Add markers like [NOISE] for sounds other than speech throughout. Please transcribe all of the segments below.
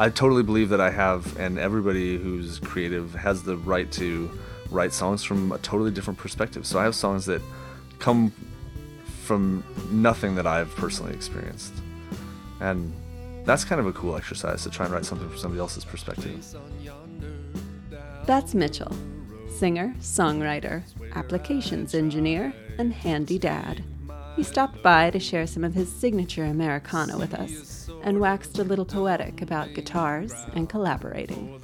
I totally believe that I have, and everybody who's creative has the right to write songs from a totally different perspective. So I have songs that come from nothing that I've personally experienced. And that's kind of a cool exercise to try and write something from somebody else's perspective. That's Mitchell, singer, songwriter, applications engineer, and handy dad. He stopped by to share some of his signature Americana with us and waxed a little poetic about guitars and collaborating.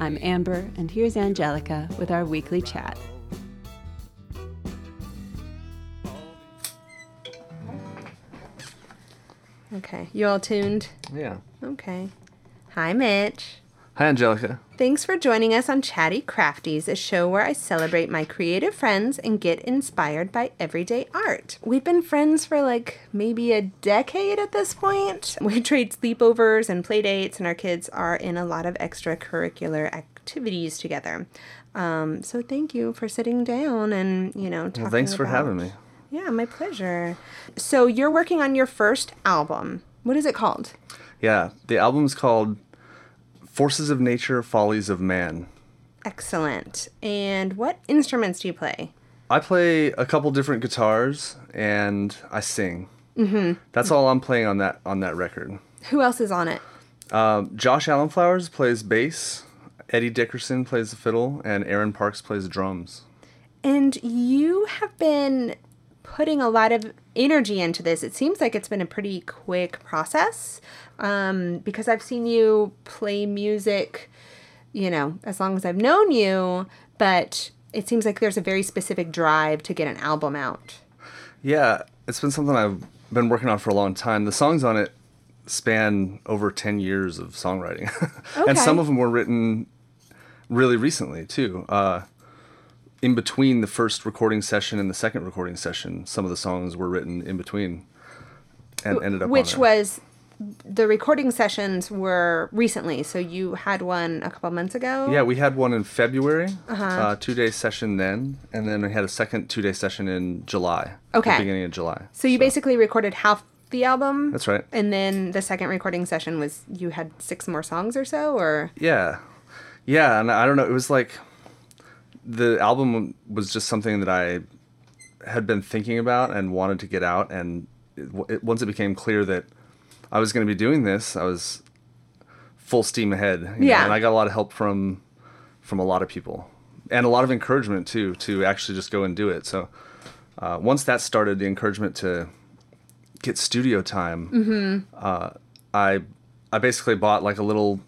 I'm Amber, and here's Angelica with our weekly chat. Okay, you all tuned? Yeah. Okay. Hi, Mitch. Hi, Angelica. Thanks for joining us on Chatty Crafties, a show where I celebrate my creative friends and get inspired by everyday art. We've been friends for like maybe a decade at this point. [LAUGHS] We trade sleepovers and play dates, and our kids are in a lot of extracurricular activities together. Um, so thank you for sitting down and you know talking. Well, thanks for about- having me. Yeah, my pleasure. So you're working on your first album. What is it called? Yeah, the album's called Forces of Nature, Follies of Man. Excellent. And what instruments do you play? I play a couple different guitars and I sing. Mm-hmm. That's all I'm playing on that on that record. Who else is on it? Um, Josh Allen Flowers plays bass, Eddie Dickerson plays the fiddle, and Aaron Parks plays drums. And you have been putting a lot of energy into this. It seems like it's been a pretty quick process um, because I've seen you play music, you know, as long as I've known you, but it seems like there's a very specific drive to get an album out. Yeah, it's been something I've been working on for a long time. The songs on it span over 10 years of songwriting. [LAUGHS] and some of them were written really recently, too. Uh, in between the first recording session and the second recording session, some of the songs were written in between and ended up Which was the recording sessions were recently. So you had one a couple months ago. Yeah, we had one in February, Uh-huh. uh two day session then, and then we had a second two day session in July. Okay. Beginning of July. So you basically recorded half the album. That's right. And then the second recording session was you had six more songs or so, or Yeah, yeah, and I don't know. It was like the album was just something that I had been thinking about and wanted to get out, and it, it, once it became clear that I was going to be doing this, I was full steam ahead. you know, Yeah. and I got a lot of help from from a lot of people, and a lot of encouragement too to actually just go and do it. So uh, once that started, the encouragement to get studio time, uh, I I basically bought like a little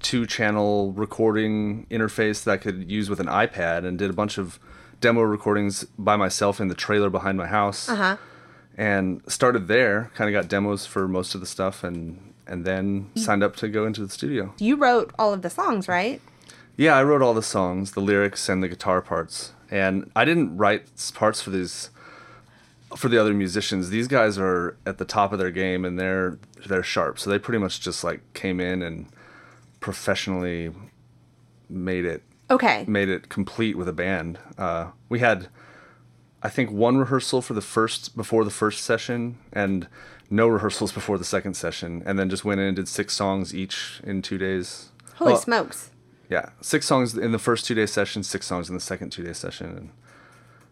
two channel recording interface that I could use with an iPad and did a bunch of demo recordings by myself in the trailer behind my house. uh-huh. And started there, kind of got demos for most of the stuff and and then signed up to go into the studio. You wrote all of the songs, right? Yeah, I wrote all the songs, the lyrics and the guitar parts. And I didn't write parts for these for the other musicians. These guys are at the top of their game and they're they're sharp. So they pretty much just like came in and professionally made it Okay. made it complete with a band. Uh, we had, I think, one rehearsal for the first before the first session, and no rehearsals before the second session, and then just went in and did six songs each in two days. Holy Well, smokes. Yeah, six songs in the first two day session, six songs in the second two day session, and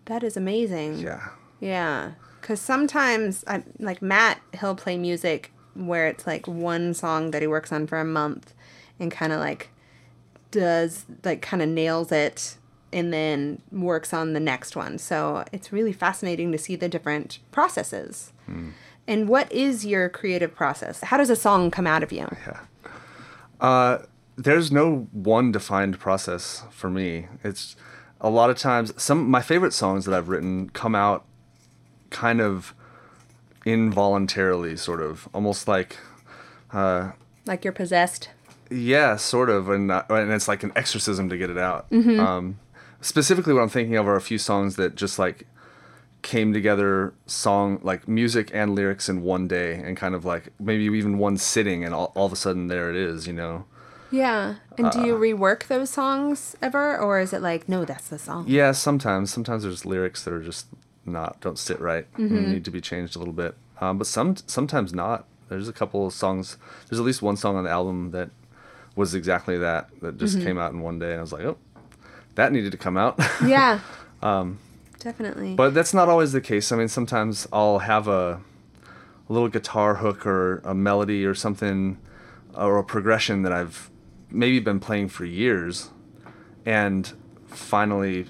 That is amazing. yeah, Yeah. Because sometimes, I, like Matt, he'll play music where it's like one song that he works on for a month and kind of like does, like, kind of nails it and then works on the next one. So it's really fascinating to see the different processes. Hmm. And what is your creative process? How does a song come out of you? Yeah. Uh, there's no one defined process for me. It's a lot of times some my favorite songs that I've written come out kind of involuntarily, sort of almost like uh, Like you're possessed? Yeah, sort of, and uh, and it's like an exorcism to get it out. Um, specifically, what I'm thinking of are a few songs that just like came together, song like music and lyrics in one day, and kind of like maybe even one sitting, and all, all of a sudden there it is, you know. Yeah. And do you rework those songs ever? Or is it like, no, that's the song? Yeah, sometimes sometimes there's lyrics that are just not don't sit right and need to be changed a little bit. Um, but some sometimes not. There's a couple of songs. There's at least one song on the album that was exactly that. That just came out in one day, and I was like, oh, that needed to come out. [LAUGHS] Yeah. [LAUGHS] um, Definitely. But that's not always the case. I mean, sometimes I'll have a, a little guitar hook or a melody or something, or a progression that I've maybe been playing for years, and finally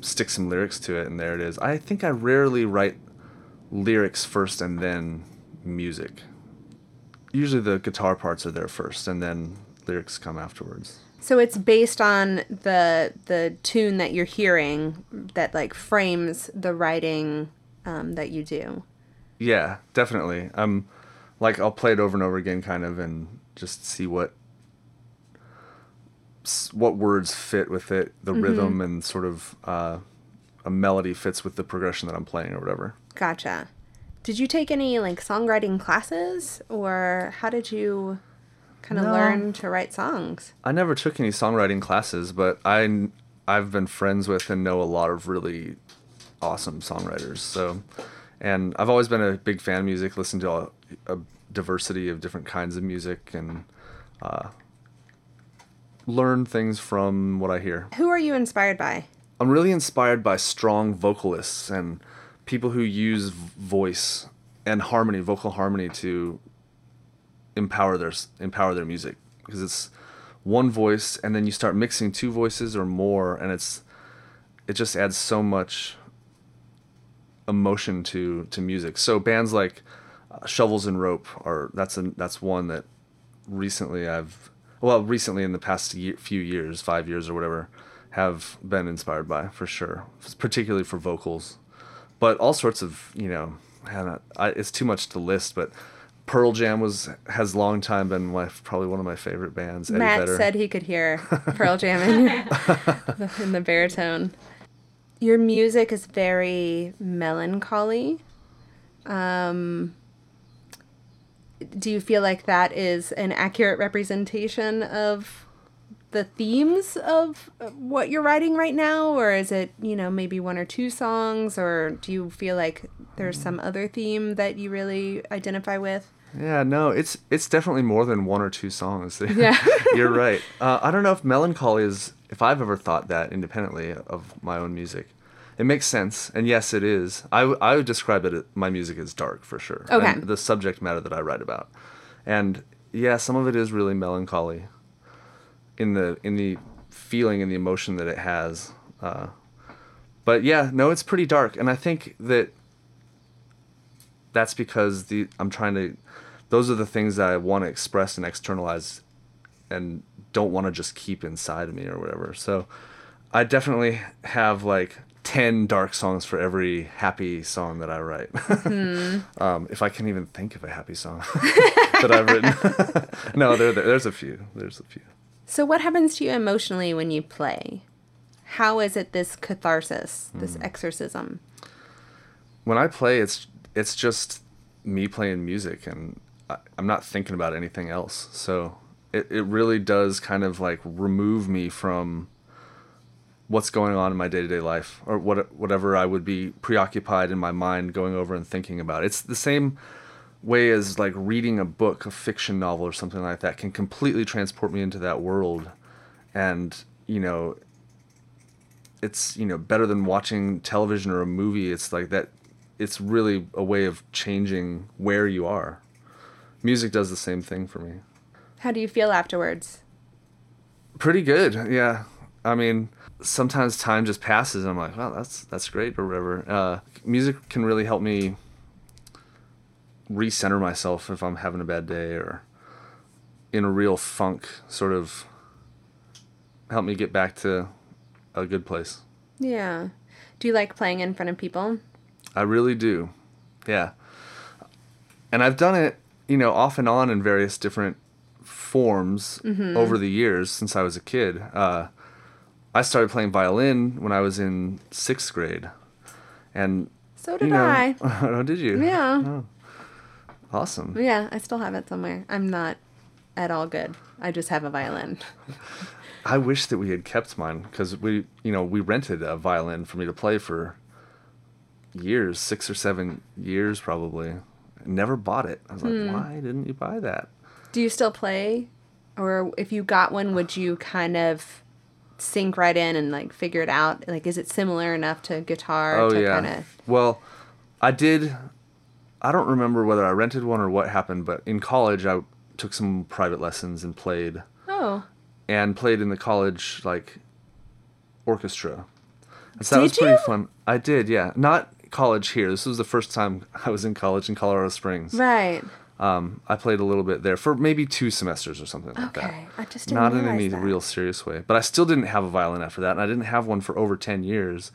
stick some lyrics to it, and there it is. I think I rarely write lyrics first and then music. Usually the guitar parts are there first, and then lyrics come afterwards. So it's based on the the tune that you're hearing that like frames the writing um, that you do. Yeah, definitely. Um, like I'll play it over and over again, kind of, and just see what what words fit with it, the rhythm, and sort of uh, a melody fits with the progression that I'm playing or whatever. Gotcha. Did you take any like songwriting classes, or how did you kind of No. learn to write songs? I never took any songwriting classes, but I I've been friends with and know a lot of really awesome songwriters. So, and I've always been a big fan of music. Listen to a, a diversity of different kinds of music and uh, learn things from what I hear. Who are you inspired by? I'm really inspired by strong vocalists and people who use voice and harmony, vocal harmony, to empower their empower their music because it's one voice and then you start mixing two voices or more and it's it just adds so much emotion to to music. So bands like uh, Shovels and Rope are that's a that's one that recently I've well recently in the past year, few years, five years or whatever, have been inspired by for sure, particularly for vocals, but all sorts of you know, I, it's too much to list, but. Pearl Jam was has long time been my probably one of my favorite bands. Eddie Matt Vedder. said he could hear [LAUGHS] Pearl Jam in, your, in the baritone. Your music is very melancholy. Um, do you feel like that is an accurate representation of the themes of what you're writing right now or is it you know maybe one or two songs or do you feel like there's some other theme that you really identify with Yeah, no, it's it's definitely more than one or two songs. [LAUGHS] Yeah. You're right. Uh, I don't know if melancholy is if I've ever thought that independently of my own music. It makes sense, and yes, it is. I, w- I would describe it my music is dark for sure. Okay. And the subject matter that I write about, and yeah, some of it is really melancholy. In the in the feeling and the emotion that it has, uh, but yeah, no, it's pretty dark, and I think that that's because the I'm trying to those are the things that I want to express and externalize and don't want to just keep inside of me or whatever. So I definitely have like 10 dark songs for every happy song that I write. [LAUGHS] um, if I can even think of a happy song [LAUGHS] that I've written. [LAUGHS] no, there, there, there's a few. There's a few. So, what happens to you emotionally when you play? How is it this catharsis, this hmm. exorcism? when I play, it's it's just me playing music, and I, I'm not thinking about anything else. So it it really does kind of like remove me from what's going on in my day to day life, or what whatever I would be preoccupied in my mind going over and thinking about. It's the same way as like reading a book, a fiction novel, or something like that can completely transport me into that world, and you know it's you know better than watching television or a movie. It's like that it's really a way of changing where you are. Music does the same thing for me. How do you feel afterwards? pretty good yeah. I mean sometimes time just passes and i'm like wow that's that's great or whatever. Uh, music can really help me recenter myself if i'm having a bad day or in a real funk sort of help me get back to a good place Yeah. Do you like playing in front of people? I really do. Yeah. And I've done it, you know, off and on in various different forms over the years since I was a kid. Uh, I started playing violin when I was in sixth grade. And, So did you know, I. [LAUGHS] oh, did you? Yeah. Oh, awesome. Yeah, I still have it somewhere. I'm not at all good. I just have a violin. [LAUGHS] I wish that we had kept mine because we, you know, we rented a violin for me to play for years, six or seven years probably, never bought it. I was like, Hmm. why didn't you buy that? Do you still play? Or if you got one, would you kind of sink right in and like figure it out? Like, is it similar enough to guitar Oh to yeah. kind of. Well, I did. I don't remember whether I rented one or what happened, but in college I took some private lessons and played Oh. and played in the college like orchestra. And so that Did was pretty you? fun. I did, yeah. Not college here. This was the first time [LAUGHS] I was in college in Colorado Springs. Right. Um, I played a little bit there for maybe two semesters or something like that. Okay. I just didn't Not in any that. real serious way. But I still didn't have a violin after that, and I didn't have one for over 10 years.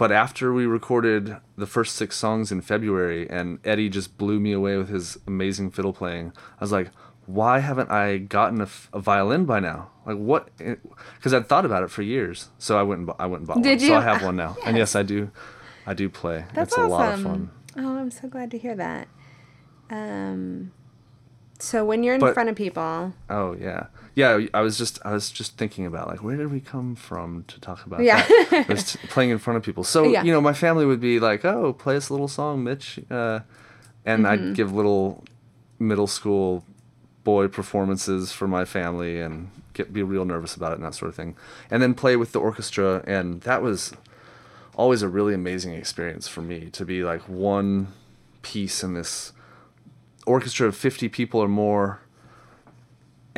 But after we recorded the first six songs in February, and Eddie just blew me away with his amazing fiddle playing, I was like, why haven't I gotten a, f- a violin by now? Like what? Because I'd thought about it for years. So I went and I went and bought Did one. So? I have one now, and yes, I do. I do play. That's it's a awesome. lot of fun. Oh, I'm so glad to hear that. Um, so when you're in But- front of people, Oh yeah, yeah. I was just I was just thinking about like where did we come from to talk about Yeah. that? [LAUGHS] I was playing in front of people. So Yeah. you know, my family would be like, "Oh, play us a little song, Mitch," uh, and Mm-hmm. I'd give little middle school boy performances for my family and get be real nervous about it and that sort of thing, and then play with the orchestra, and that was always a really amazing experience for me to be like one piece in this orchestra of 50 people or more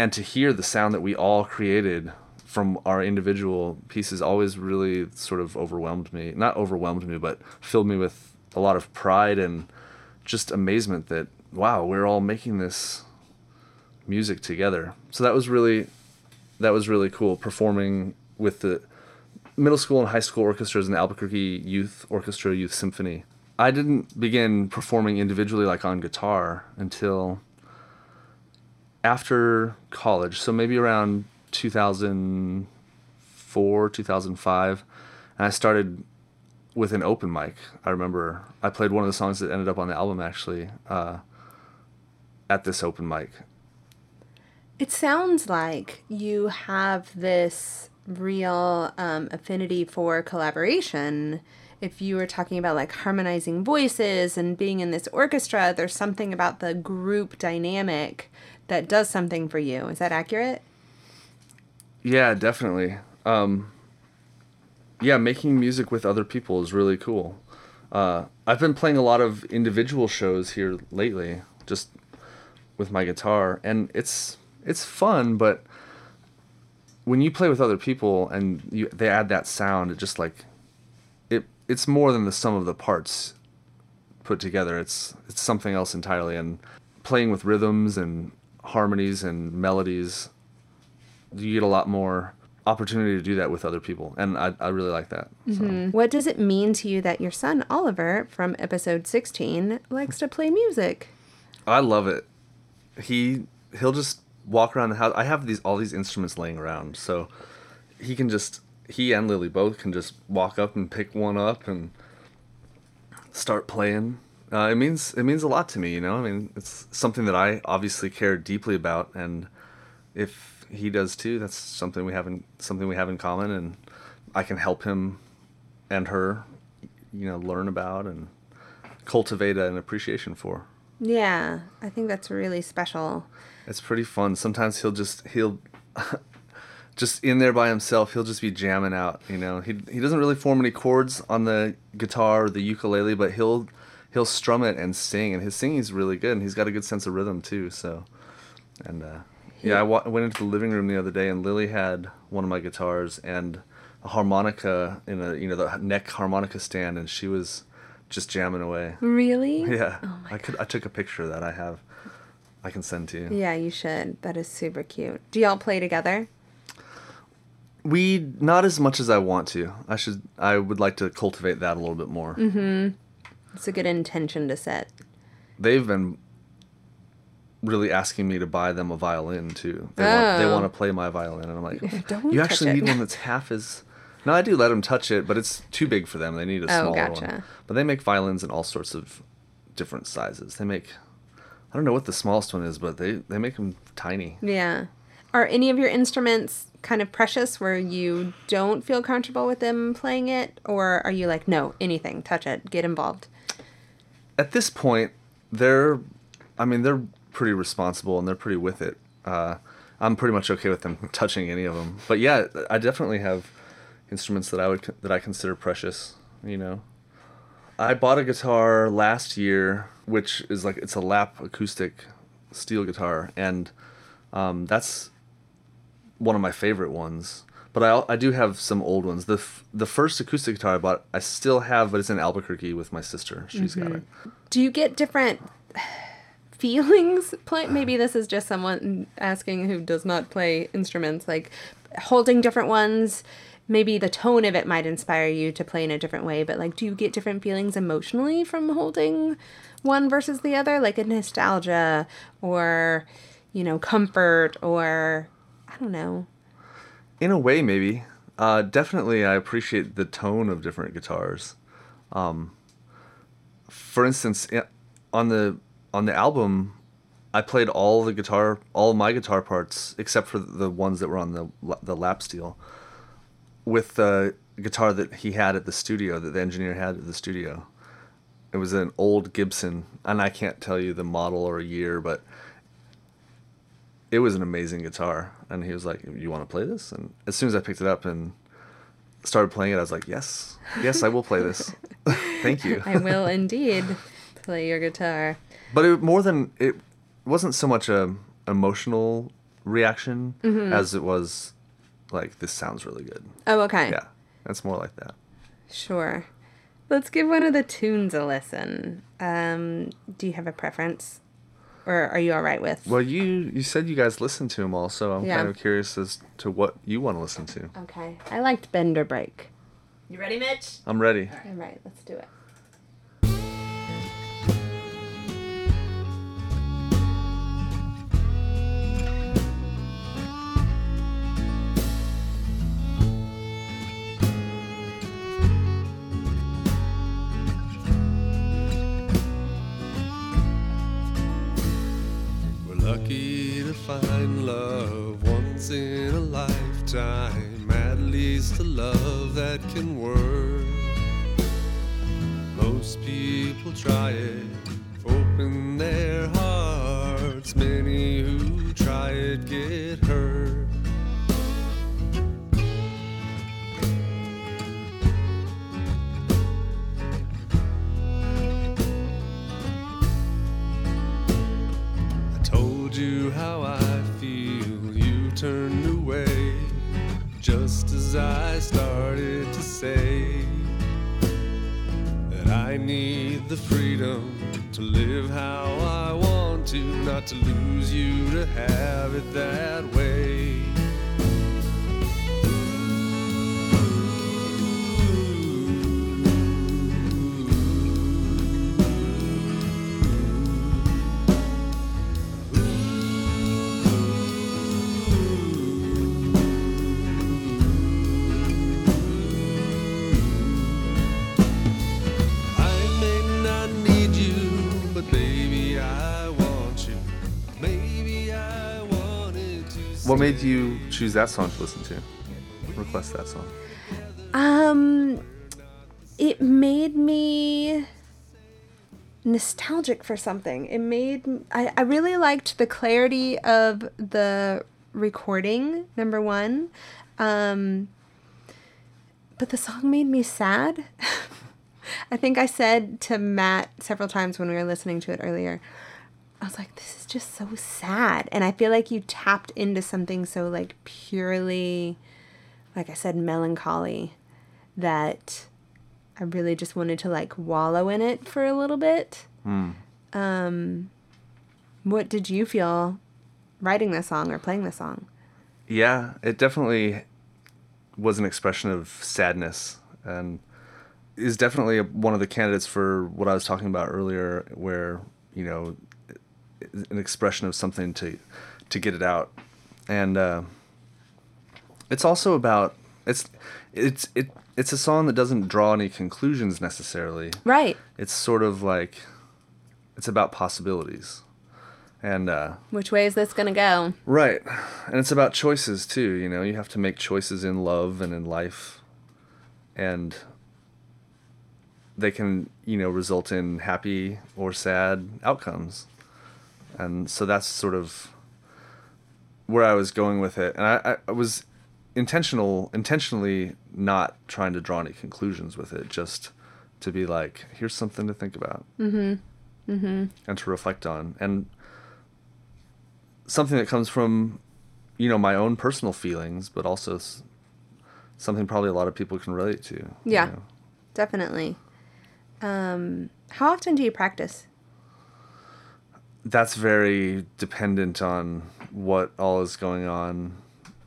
and to hear the sound that we all created from our individual pieces always really sort of overwhelmed me not overwhelmed me but filled me with a lot of pride and just amazement that wow we're all making this music together so that was really that was really cool performing with the middle school and high school orchestras in Albuquerque Youth Orchestra Youth Symphony. I didn't begin performing individually like on guitar until after college, so maybe around 2004, 2005, and I started with an open mic. I remember I played one of the songs that ended up on the album actually uh, at this open mic. it sounds like you have this real um, affinity for collaboration. If you were talking about like harmonizing voices and being in this orchestra, there's something about the group dynamic that does something for you. Is that accurate? Yeah, definitely. Um, yeah, making music with other people is really cool. Uh, I've been playing a lot of individual shows here lately, just with my guitar, and it's it's fun. But when you play with other people and you they add that sound, it just like it it's more than the sum of the parts put together. It's it's something else entirely. And playing with rhythms and harmonies and melodies you get a lot more opportunity to do that with other people and i, I really like that so. Mm-hmm. What does it mean to you that your son Oliver from episode 16 likes to play music? i love it he he'll just walk around the house i have these all these instruments laying around so he can just he and lily both can just walk up and pick one up and start playing uh, it means it means a lot to me you know? I mean it's something that i obviously care deeply about and if he does too that's something we have in something we have in common and i can help him and her you know learn about and cultivate an appreciation for. Yeah, I think that's really special. it's pretty fun. Sometimes he'll just he'll [LAUGHS] just in there by himself he'll just be jamming out you know? He, he doesn't really form any chords on the guitar or the ukulele but he'll he'll strum it and sing and his singing's really good and he's got a good sense of rhythm too so and uh, yeah I wa- went into the living room the other day and lily had one of my guitars and a harmonica in a you know the neck harmonica stand and she was just jamming away Really? [LAUGHS] yeah Oh i could i took a picture that i have i can send to you Yeah, you should. That is super cute. Do y'all play together? We not as much as I want to. I should. I would like to cultivate that a little bit more. It's a good intention to set. They've been really asking me to buy them a violin too. They want, they Oh. want to play my violin, and I'm like, [LAUGHS] Don't you actually it." need one that's half as. [LAUGHS] No, I do let them touch it, but it's too big for them. They need a Oh, smaller gotcha. one. But they make violins in all sorts of different sizes. They make. I don't know what the smallest one is, but they they make them tiny. Yeah. Are any of your instruments kind of precious where you don't feel comfortable with them playing it? Or are you like, no, anything, touch it, get involved? At this point, they're, I mean, they're pretty responsible and they're pretty with it. Uh, I'm pretty much okay with them [LAUGHS] touching any of them. But yeah, I definitely have instruments that I would that I consider precious. You know, I bought a guitar last year, which is like it's a lap acoustic steel guitar, and um, that's one of my favorite ones. But I, I do have some old ones. The f- the first acoustic guitar I bought, I still have, but it's in Albuquerque with my sister. She's got mm-hmm. it. Do you get different [SIGHS] feelings play maybe this is just someone asking who does not play instruments like holding different ones maybe the tone of it might inspire you to play in a different way but like do you get different feelings emotionally from holding one versus the other like a nostalgia or you know comfort or i don't know In a way, maybe. Uh, definitely, I appreciate the tone of different guitars. Um, for instance, on the on the album, I played all the guitar, all my guitar parts except for the ones that were on the the lap steel, with the guitar that he had at the studio, that the engineer had at the studio. It was an old Gibson, and I can't tell you the model or year, but it was an amazing guitar. And he was like, "You want to play this?" And as soon as I picked it up and started playing it, I was like, "Yes, yes, I will play this. [LAUGHS] Thank you." i will indeed play your guitar But it more than it wasn't so much a emotional reaction as it was like this sounds really good. oh okay Yeah, that's more like that. Sure. Let's give one of the tunes a listen. Um, do you have a preference? Or are you all right with? Well, you you said you guys listened to him all, so I'm Yeah. kind of curious as to what you want to listen to. Okay. I liked Bender Break. You ready, Mitch? I'm ready. All right, let's do it. Lucky to find love once in a lifetime, at least a love that can work. Most people try it, open their hearts. Many who try it get I started to say that I need the freedom to live how I want to, not to lose you, to have it that way. What made you choose that song to listen to? Request that song. Um, it made me nostalgic for something. It made I, I really liked the clarity of the recording. Number one, um, but the song made me sad. [LAUGHS] I think I said to Matt several times when we were listening to it earlier. I was like, this is just so sad. And I feel like you tapped into something so like purely like I said, melancholy that I really just wanted to like wallow in it for a little bit. Um, what did you feel writing this song or playing this song? Yeah, it definitely was an expression of sadness and is definitely one of the candidates for what I was talking about earlier, where you know, an expression of something to to get it out, and uh, it's also about it's it's it it's a song that doesn't draw any conclusions necessarily. Right. It's sort of like it's about possibilities, and uh, Which way is this gonna go? Right. And it's about choices too, you know, you have to make choices in love and in life. And they can you know result in happy or sad outcomes and so that's sort of where i was going with it and i, I was intentional intentionally not trying to draw any conclusions with it just to be like here's something to think about mm-hmm. Mm-hmm. and to reflect on and something that comes from you know my own personal feelings but also s- something probably a lot of people can relate to you Yeah. know. Definitely. Um, how often do you practice? That's very dependent on what all is going on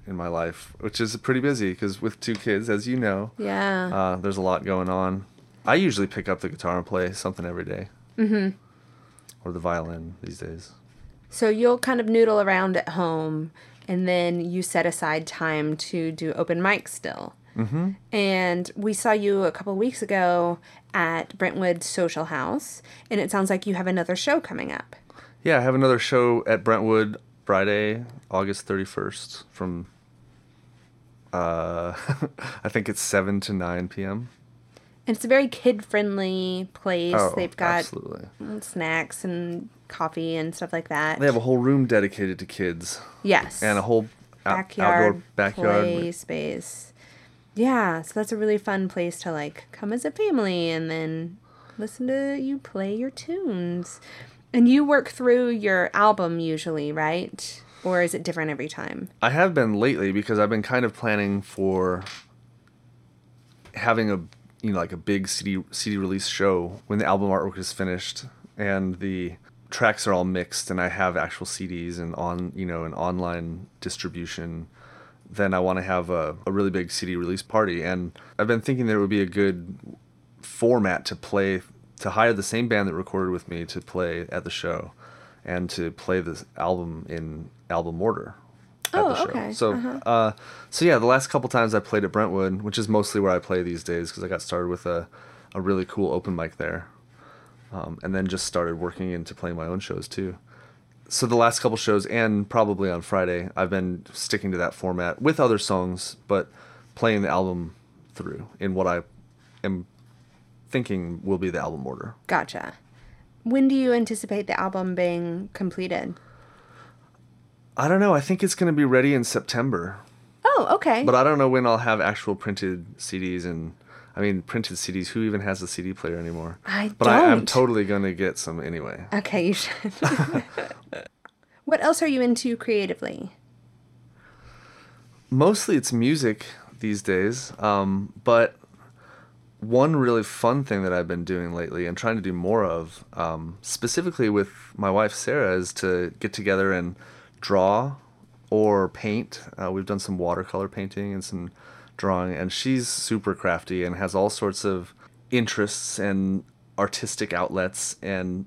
in my life, which is pretty busy because with two kids, as you know, Yeah. uh, there's a lot going on. I usually pick up the guitar and play something every day. Mm-hmm. Or the violin these days. So you'll kind of noodle around at home, and then you set aside time to do open mic still. Mm-hmm. And we saw you a couple weeks ago at Brentwood Social House, and it sounds like you have another show coming up. Yeah, I have another show at Brentwood Friday, August 31st from, uh, [LAUGHS] I think it's 7 to 9 p.m. And it's a very kid friendly place. Oh, They've got absolutely. snacks and coffee and stuff like that. They have a whole room dedicated to kids yes. and a whole backyard, outdoor backyard. play space. Yeah, so that's a really fun place to like come as a family and then listen to you play your tunes. And you work through your album usually, right? Or is it different every time? I have been lately because I've been kind of planning for having a you know like a big CD CD release show when the album artwork is finished and the tracks are all mixed and I have actual CDs and on you know an online distribution then I want to have a, a really big CD release party and I've been thinking there would be a good format to play to hire the same band that recorded with me to play at the show and to play this album in album order at Oh, the show. okay. So uh so yeah, the last couple times I played at Brentwood, which is mostly where I play these days because I got started with a a really cool open mic there. Um, and then just started working into playing my own shows too. So the last couple shows and probably on Friday, I've been sticking to that format with other songs, but playing the album through in what I am thinking will be the album order. Gotcha. When do you anticipate the album being completed? I don't know. I think it's going to be ready in September, Oh, okay. but I don't know when I'll have actual printed CDs and I mean printed CDs. Who even has a CD player anymore? I but I, I'm totally going to get some anyway. okay, you should. [LAUGHS] what else are you into creatively? Mostly it's music these days, um, but one really fun thing that I've been doing lately and trying to do more of, um, specifically with my wife Sarah, is to get together and draw or paint. Uh, we've done some watercolor painting and some drawing, and she's super crafty and has all sorts of interests and artistic outlets and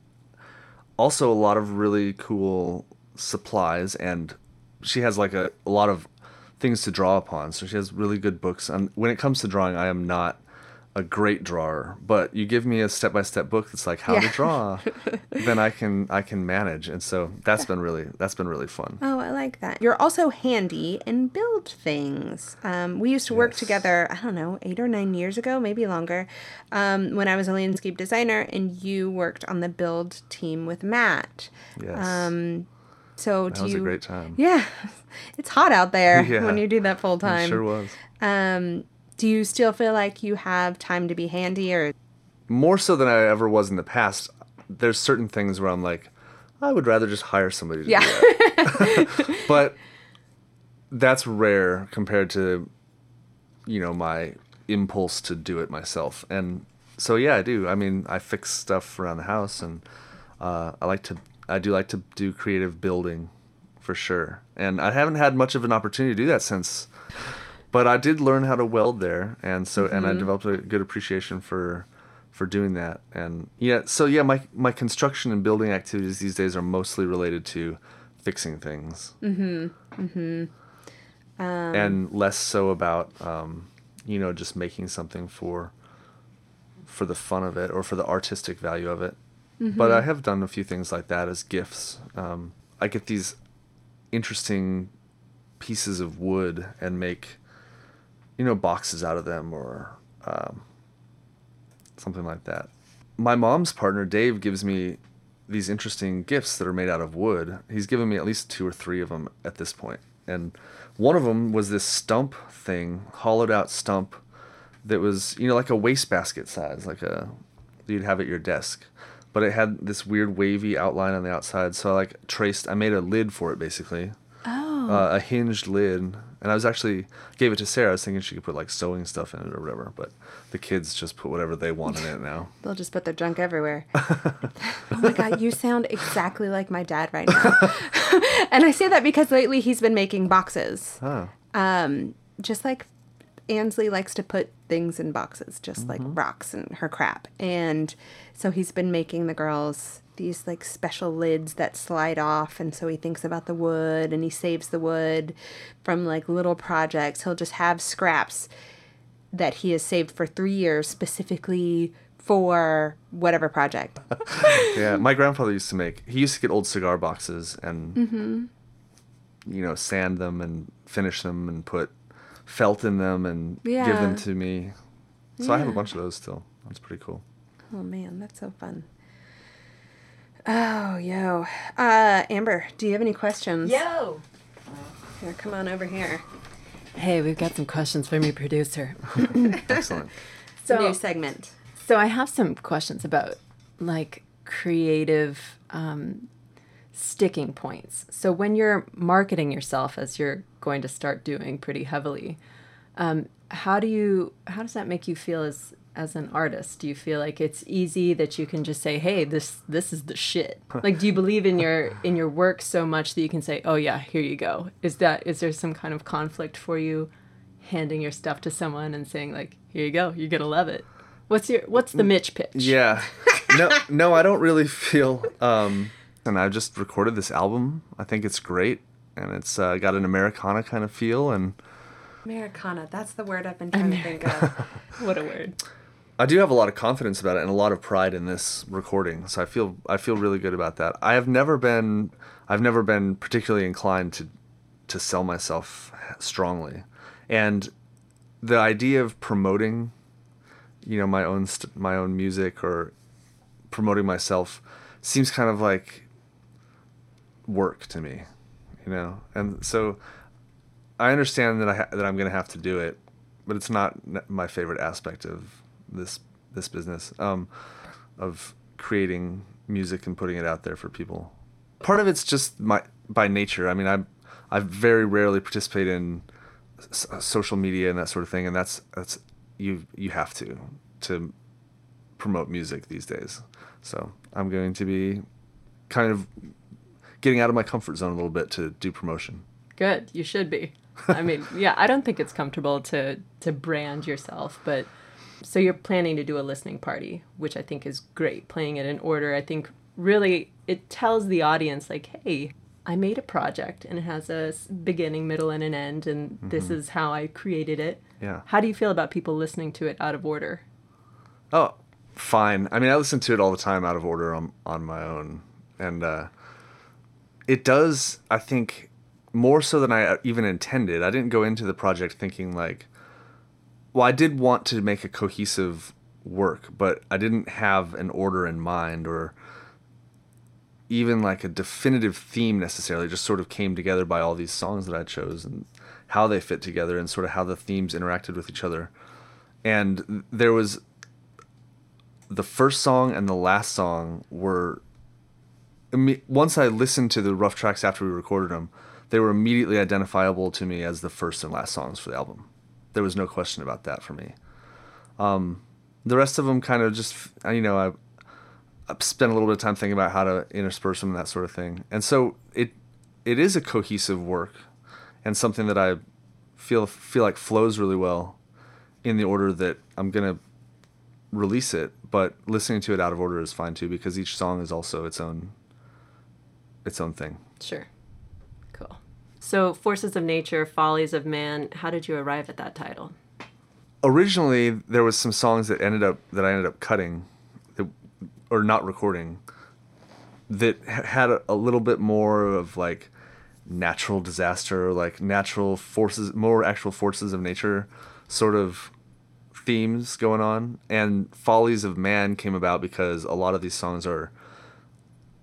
also a lot of really cool supplies and she has like a, a lot of things to draw upon so she has really good books and when it comes to drawing i am not a great drawer but you give me a step-by-step book that's like how to draw [LAUGHS] then i can i can manage and so that's been really that's been really fun Oh, I like that. You're also handy and build things. Um, we used to work Yes. together, I don't know, eight or nine years ago, maybe longer, um, when I was a landscape designer, and you worked on the build team with Matt. yes Um, so that was you? a great time Yeah, [LAUGHS] it's hot out there [LAUGHS] Yeah. when you do that full It time. sure was Um, do you still feel like you have time to be handy, or? More so than i ever was in the past there's certain things where i'm like i would rather just hire somebody to yeah? do that. [LAUGHS] But that's rare compared to you know my impulse to do it myself. And so yeah i do. I mean i fix stuff around the house and uh, i like to i do like to do creative building for sure. And i haven't had much of an opportunity to do that since but i did learn how to weld there and so and i developed a good appreciation for for doing that. And yeah so yeah my my construction and building activities these days are mostly related to fixing things. Mm-hmm. Mm-hmm. And less so about um, you know just making something for for the fun of it or for the artistic value of it. But i have done a few things like that as gifts. Um, i get these interesting pieces of wood and make you know boxes out of them or um, something like that. My mom's partner Dave gives me these interesting gifts that are made out of wood. He's given me at least two or three of them at this point, and one of them was this stump thing, hollowed out stump that was you know like a wastebasket size, like a you'd have at your desk, but it had this weird wavy outline on the outside. So I like traced, I made a lid for it basically, Oh. uh, a hinged lid, and I was actually gave it to Sarah. I was thinking she could put like sewing stuff in it or whatever, but the kids just put whatever they want in it now. [LAUGHS] They'll just put their junk everywhere. [LAUGHS] oh my god, you sound exactly like my dad right now. [LAUGHS] and I say that because lately he's been making boxes. Oh, Um, just like Ansley likes to put things in boxes, just like rocks and her crap. And so he's been making the girls these like special lids that slide off and so he thinks about the wood and he saves the wood from like little projects. He'll just have scraps that he has saved for 3 years specifically for whatever project. [LAUGHS] yeah. My grandfather used to make. He used to get old cigar boxes and mm-hmm. you know sand them and finish them and put felt in them and give them to me. So I have a bunch of those still. That's pretty cool. Oh man, that's so fun. Oh, yo. Uh, Amber, do you have any questions? Yo! Here, come on over here. Hey, we've got some questions from your producer. [LAUGHS] Excellent. [LAUGHS] So, new segment. So I have some questions about like creative um, sticking points. So when you're marketing yourself, as you're going to start doing pretty heavily, um, how do you how does that make you feel as as an artist? Do you feel like it's easy that you can just say, "Hey, this this is the shit"? Like, do you believe in your in your work so much that you can say, "Oh yeah, here you go"? Is that is there some kind of conflict for you? handing your stuff to someone and saying like here you go you're gonna love it what's your what's the mitch pitch Yeah. [LAUGHS] No, no, I don't really feel. Um, and I just recorded this album. I think it's great, and it's uh, got an Americana kind of feel, and Americana, that's the word I've been trying to think of. [LAUGHS] what a word I do have a lot of confidence about it and a lot of pride in this recording. So I feel I feel really good about that. I have never been I've never been particularly inclined to to sell myself strongly, and the idea of promoting, you know, my own st- my own music or promoting myself seems kind of like work to me, you know, and so I understand that I ha- that I'm gonna have to do it, but it's not my favorite aspect of this this business um, of creating music and putting it out there for people. Part of it's just my by nature. I mean, I I very rarely participate in s- uh, social media and that sort of thing, and that's that's you you have to to promote music these days. So I'm going to be kind of getting out of my comfort zone a little bit to do promotion. good you should be i mean yeah i don't think it's comfortable to to brand yourself but so you're planning to do a listening party which i think is great playing it in order i think really it tells the audience like hey i made a project and it has a beginning middle and an end and this is how i created it Yeah. how do you feel about people listening to it out of order Oh, fine. I mean, I listen to it all the time out of order on on my own, and uh, it does. I think more so than I even intended. I didn't go into the project thinking like, well, I did want to make a cohesive work, but I didn't have an order in mind or even like a definitive theme necessarily. It just sort of came together by all these songs that I chose and how they fit together and sort of how the themes interacted with each other. And there was the first song and the last song were once I listened to the rough tracks after we recorded them, they were immediately identifiable to me as the first and last songs for the album. There was no question about that for me. Um, the rest of them kind of just, you know, I, I spent a little bit of time thinking about how to intersperse them and that sort of thing. And so it it is a cohesive work and something that I feel feel like flows really well in the order that I'm gonna release it, but listening to it out of order is fine too because each song is also its own its own thing. Sure. So, Forces of Nature, Follies of Man, how did you arrive at that title? Originally, there was some songs that ended up that I ended up cutting, that, or not recording, that had a, a little bit more of like natural disaster, like natural forces, more actual forces of nature, sort of themes going on, and Follies of Man came about because a lot of these songs are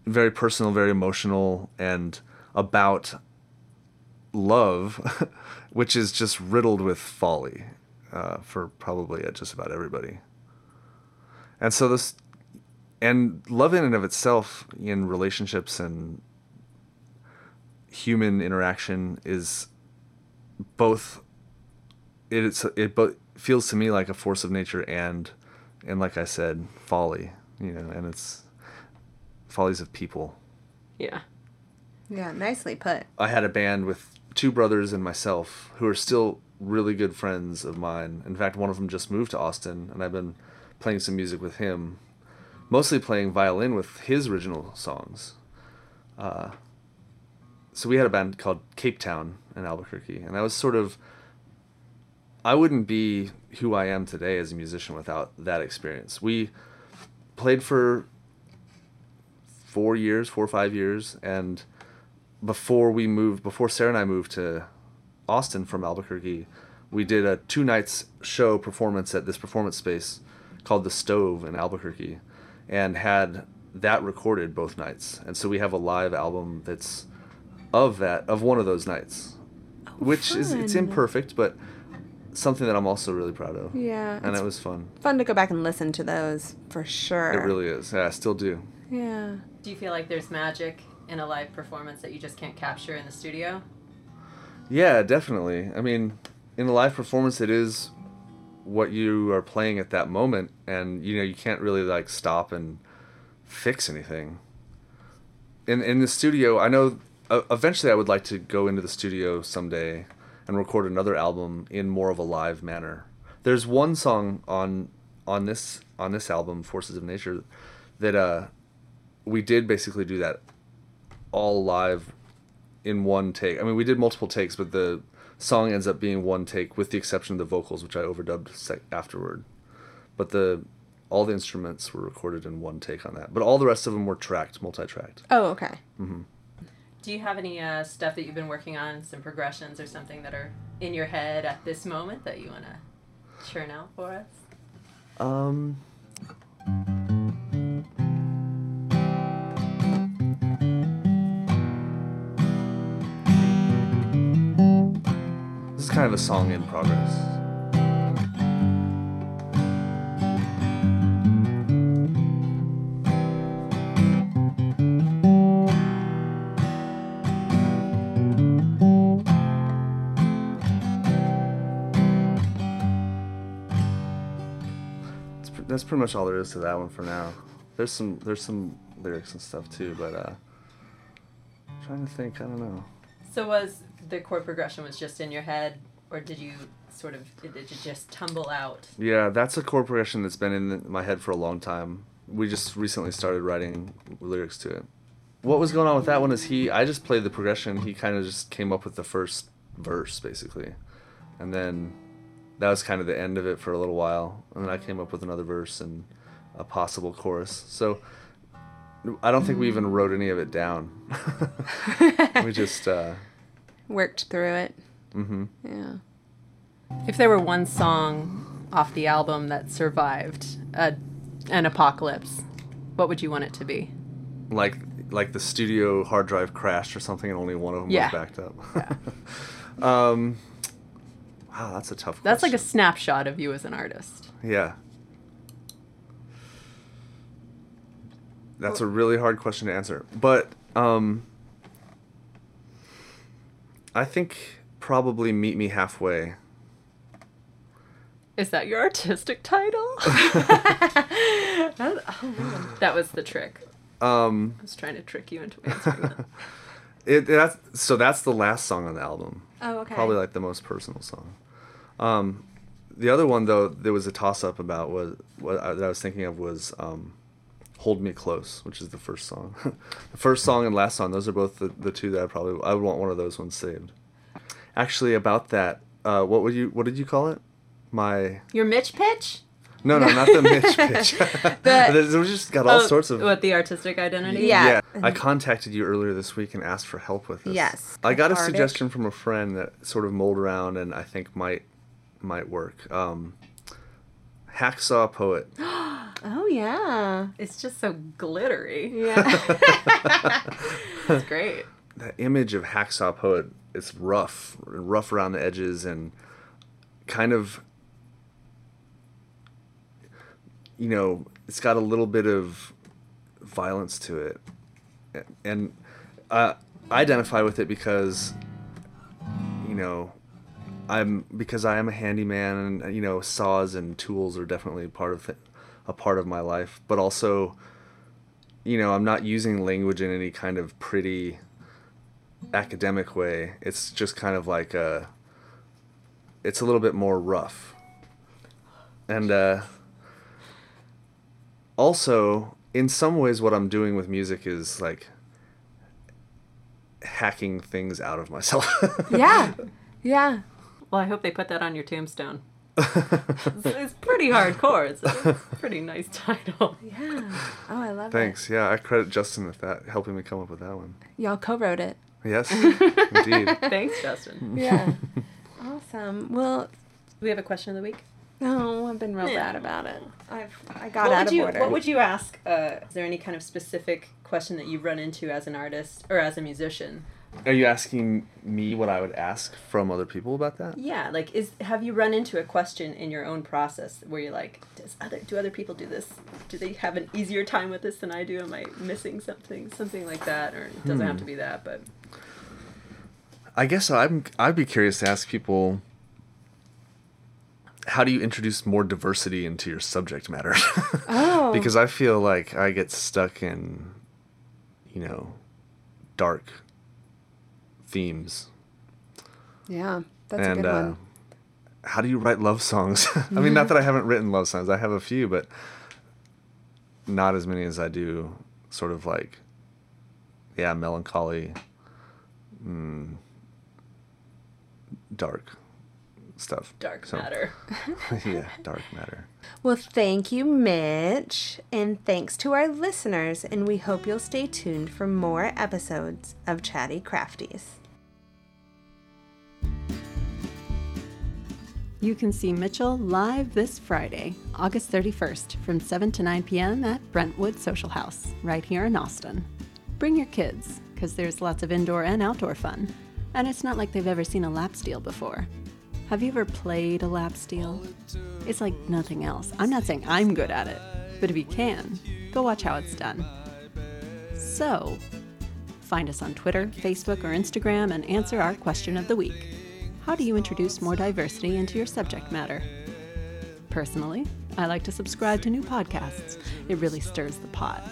very personal, very emotional, and about love, [LAUGHS] which is just riddled with folly uh, for probably uh, just about everybody. And so this, and love in and of itself in relationships and human interaction is both it's it both feels to me like a force of nature and and like I said folly you know and it's follies of people Yeah. Yeah, nicely put. I had a band with two brothers and myself who are still really good friends of mine. In fact, one of them just moved to Austin, and I've been playing some music with him, mostly playing violin with his original songs. Uh, so we had a band called Cape Town in Albuquerque, and I was sort of. I wouldn't be who I am today as a musician without that experience. We played for four years, four or five years, and before we moved, before Sarah and I moved to Austin from Albuquerque, we did a two nights show performance at this performance space called the Stove in Albuquerque, and had that recorded both nights. And so we have a live album that's of that of one of those nights, oh, which is it's imperfect, but something that I'm also really proud of. Yeah, and it was fun. fun to go back and listen to those for sure. It really is. Yeah, I still do. Yeah. Do you feel like there's magic in a live performance that you just can't capture in the studio? Yeah, definitely. I mean, in a live performance, it is what you are playing at that moment, and you know you can't really like stop and fix anything. In in the studio, I know uh, eventually I would like to go into the studio someday and record another album in more of a live manner. There's one song on on this on this album, Forces of Nature, that uh we did basically do that all live in one take. I mean, we did multiple takes, but the song ends up being one take, with the exception of the vocals, which I overdubbed sec- afterward. But the all the instruments were recorded in one take on that. But all the rest of them were tracked, multi-tracked. Oh, okay. Do you have any uh, stuff that you've been working on, some progressions or something that are in your head at this moment that you want to churn out for us? Um. Is kind of a song in progress. That's, that's pretty much all there is to that one for now. There's some there's some lyrics and stuff too, but uh, trying to think. I don't know. So was the chord progression was just in your head, or did you sort of did it just tumble out? Yeah, that's a chord progression that's been in my head for a long time. We just recently started writing lyrics to it. What was going on with that one is he I just played the progression. He kind of just came up with the first verse basically, and then that was kind of the end of it for a little while. And then I came up with another verse and a possible chorus. So I don't think we even wrote any of it down. [LAUGHS] we just uh, Worked through it. hmm Yeah. If there were one song off the album that survived a, an apocalypse, what would you want it to be? like like the studio hard drive crashed or something and only one of them Yeah. was backed up. [LAUGHS] um, wow, that's a tough. That's like a snapshot of you as an artist. yeah. That's a really hard question to answer, but um, I think probably meet me halfway. Is that your artistic title? [LAUGHS] That- oh, that was the trick. Um, I was trying to trick you into answering that. [LAUGHS] it that's so that's the last song on the album. Oh, okay. Probably like the most personal song. Um, the other one though, there was a toss up about was what I, that I was thinking of was um, "Hold Me Close," which is the first song. [LAUGHS] the first song and last song; those are both the, the two that I probably I would want one of those ones saved. Actually, about that, uh, what would you what did you call it? My Your Mitch pitch? no no not the Mitch [LAUGHS] pitch. [LAUGHS] The- we just got all Oh, sorts of What, the artistic identity? Yeah. I contacted you earlier this week and asked for help with this. Yes. I got a Cathartic. suggestion from a friend that sort of mulled around and I think might might work. Um, Hacksaw Poet. [GASPS] [GASPS] Oh yeah. It's just so glittery. Yeah. [LAUGHS] It's great. that image of hacksaw poet it's rough rough around the edges and kind of you know it's got a little bit of violence to it and uh, i identify with it because you know i'm because i am a handyman and you know saws and tools are definitely part of it, a part of my life but also you know i'm not using language in any kind of pretty academic way. It's just kind of like a. It's a little bit more rough. And uh, also, in some ways, what I'm doing with music is like hacking things out of myself. [LAUGHS] yeah. Yeah. Well, I hope they put that on your tombstone. It's, it's pretty hardcore. It's a pretty nice title. [LAUGHS] Yeah. Oh, I love it. Thanks. Yeah, I credit Justin with that, helping me come up with that one. Y'all co-wrote it. Yes, [LAUGHS] indeed. Thanks, Justin. Yeah. [LAUGHS] awesome. Well, We have a question of the week. no, I've been real Yeah. bad about it. I've I got what out would of you order. What would you ask? Uh, is there any kind of specific question that you've run into as an artist or as a musician? Are you asking me what I would ask from other people about that? Yeah, like is have you run into a question in your own process where you're like, does other do other people do this? Do they have an easier time with this than I do? Am I missing something? Something like that, or it doesn't have to hmm. be that, but I guess I'm. I'd be curious to ask people. How do you introduce more diversity into your subject matter? [LAUGHS] Oh. because I feel like I get stuck in, you know, dark themes. Yeah, that's a and good uh, one. how do you write love songs? [LAUGHS] I mean, not that I [LAUGHS] haven't written love songs. I have a few, but not as many as I do. Sort of like, yeah, melancholy, mm, dark stuff. dark So- matter. [LAUGHS] yeah, dark matter. Well, thank you, Mitch, and thanks to our listeners, and we hope you'll stay tuned for more episodes of Chatty Crafties. You can see Mitchell live this Friday, August 31st, from 7 to 9 p.m. at Brentwood Social House, right here in Austin. Bring your kids, because there's lots of indoor and outdoor fun. And it's not like they've ever seen a lap steel before. Have you ever played a lap steel? It's like nothing else. I'm not saying I'm good at it, but if you can, go watch how it's done. So, find us on Twitter, Facebook, or Instagram and answer our question of the week. How do you introduce more diversity into your subject matter? Personally, I like to subscribe to new podcasts. It really stirs the pot.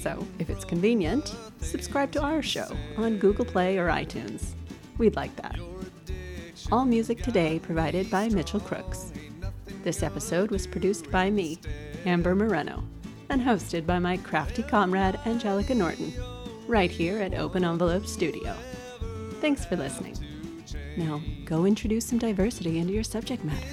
So, if it's convenient, subscribe to our show on Google Play or iTunes. We'd like that. All music today provided by Mitchell Crooks. This episode was produced by me, Amber Moreno, and hosted by my crafty comrade Angelica Norton, right here at Open Envelope Studio. Thanks for listening. Now, go introduce some diversity into your subject matter.